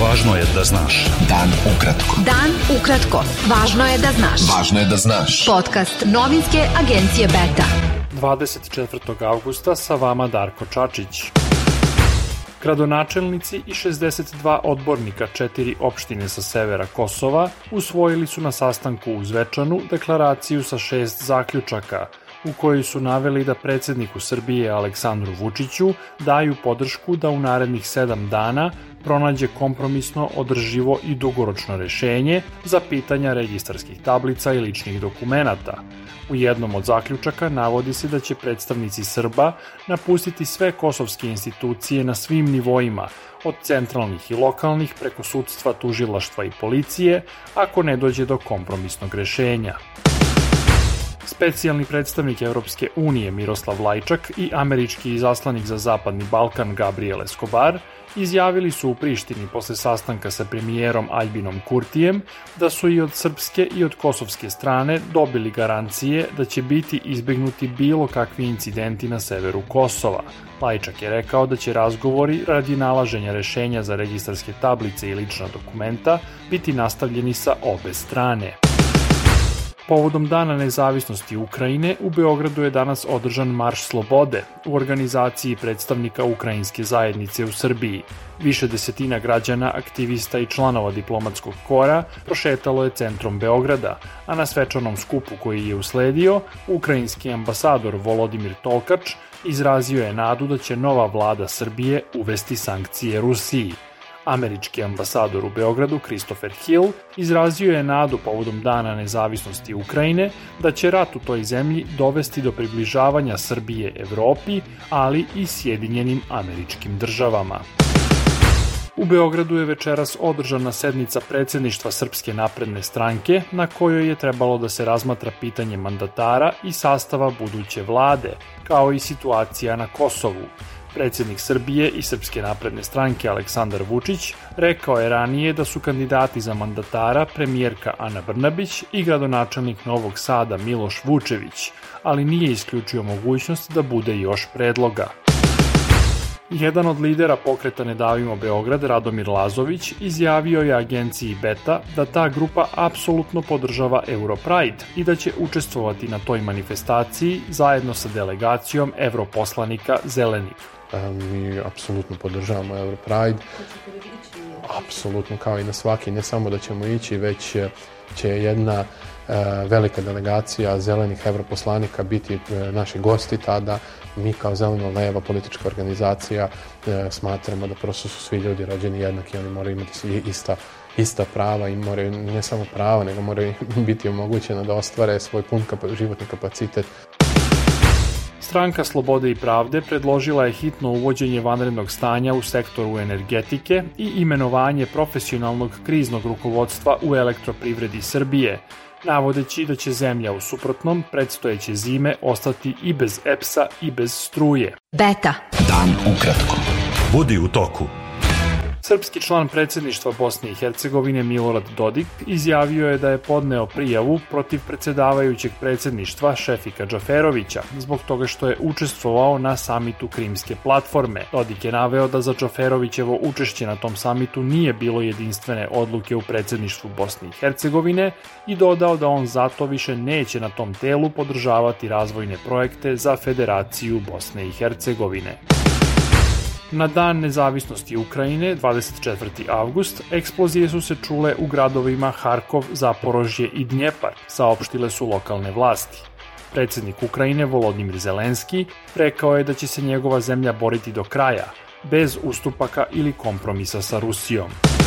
Važno je da znaš. Dan ukratko. Dan ukratko. Važno je da znaš. Važno je da znaš. Podcast novinske agencije Beta. 24. avgusta sa vama Darko Čačić. Gradonačelnici i 62 odbornika četiri opštine sa severa Kosova usvojili su na sastanku u Zvečanu deklaraciju sa šest zaključaka – u kojoj su naveli da predsedniku Srbije Aleksandru Vučiću daju podršku da u narednih sedam dana pronađe kompromisno, održivo i dugoročno rešenje za pitanja registarskih tablica i ličnih dokumenata. U jednom od zaključaka navodi se da će predstavnici Srba napustiti sve kosovske institucije na svim nivoima, od centralnih i lokalnih preko sudstva, tužilaštva i policije, ako ne dođe do kompromisnog rešenja. Specijalni predstavnik Evropske unije Miroslav Lajčak i američki izaslanik za Zapadni Balkan Gabriel Escobar izjavili su u Prištini posle sastanka sa premijerom Albinom Kurtijem da su i od srpske i od kosovske strane dobili garancije da će biti izbegnuti bilo kakvi incidenti na severu Kosova. Lajčak je rekao da će razgovori radi nalaženja rešenja za registarske tablice i lična dokumenta biti nastavljeni sa obe strane. Povodom Dana nezavisnosti Ukrajine, u Beogradu je danas održan Marš Slobode u organizaciji predstavnika Ukrajinske zajednice u Srbiji. Više desetina građana, aktivista i članova diplomatskog kora prošetalo je centrom Beograda, a na svečanom skupu koji je usledio, ukrajinski ambasador Volodimir Tolkač izrazio je nadu da će nova vlada Srbije uvesti sankcije Rusiji – Američki ambasador u Beogradu Christopher Hill izrazio je nadu povodom Dana nezavisnosti Ukrajine da će rat u toj zemlji dovesti do približavanja Srbije Evropi, ali i Sjedinjenim američkim državama. U Beogradu je večeras održana sednica predsedništva Srpske napredne stranke na kojoj je trebalo da se razmatra pitanje mandatara i sastava buduće vlade, kao i situacija na Kosovu. Predsednik Srbije i Srpske napredne stranke Aleksandar Vučić rekao je ranije da su kandidati za mandatara premijerka Ana Brnabić i gradonačelnik Novog Sada Miloš Vučević, ali nije isključio mogućnost da bude još predloga. Jedan od lidera pokreta Ne davimo Beograd, Radomir Lazović, izjavio je agenciji Beta da ta grupa apsolutno podržava Europride i da će učestvovati na toj manifestaciji zajedno sa delegacijom evroposlanika Zelenih. Mi apsolutno podržavamo Europride. Apsolutno, kao i na svaki, ne samo da ćemo ići, već će jedna velika delegacija zelenih evroposlanika biti naši gosti tada. Mi kao zeleno-leva politička organizacija smatramo da prosto su svi ljudi rođeni jednaki, oni moraju imati ista ista prava i moraju ne samo prava, nego moraju biti omogućeno da ostvare svoj pun životni kapacitet. Stranka Slobode i pravde predložila je hitno uvođenje vanrednog stanja u sektoru energetike i imenovanje profesionalnog kriznog rukovodstva u elektroprivredi Srbije, navodeći da će zemlja u suprotnom predstojeće zime ostati i bez EPS-a i bez struje. Beta. Dan ukratko. Budi u toku. Srpski član predsedništva Bosne i Hercegovine Milorad Dodik izjavio je da je podneo prijavu protiv predsedavajućeg predsedništva Šefika Džaferovića zbog toga što je učestvovao na samitu Krimske platforme. Dodik je naveo da za Džaferovićevo učešće na tom samitu nije bilo jedinstvene odluke u predsedništvu Bosne i Hercegovine i dodao da on zato više neće na tom telu podržavati razvojne projekte za Federaciju Bosne i Hercegovine. Na dan nezavisnosti Ukrajine, 24. avgust, eksplozije su se čule u gradovima Harkov, Zaporožje i Dnjepar, saopštile su lokalne vlasti. Predsednik Ukrajine Volodimir Zelenski rekao je da će se njegova zemlja boriti do kraja, bez ustupaka ili kompromisa sa Rusijom.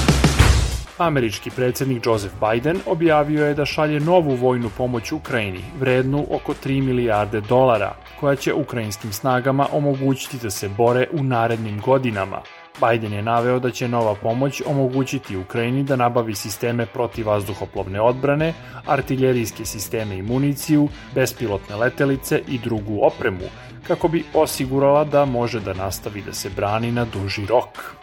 Američki predsednik Joseph Biden objavio je da šalje novu vojnu pomoć Ukrajini, vrednu oko 3 milijarde dolara, koja će ukrajinskim snagama omogućiti da se bore u narednim godinama. Biden je naveo da će nova pomoć omogućiti Ukrajini da nabavi sisteme protivvazduhoplovne odbrane, artiljerijske sisteme i municiju, bespilotne letelice i drugu opremu, kako bi osigurala da može da nastavi da se brani na duži rok.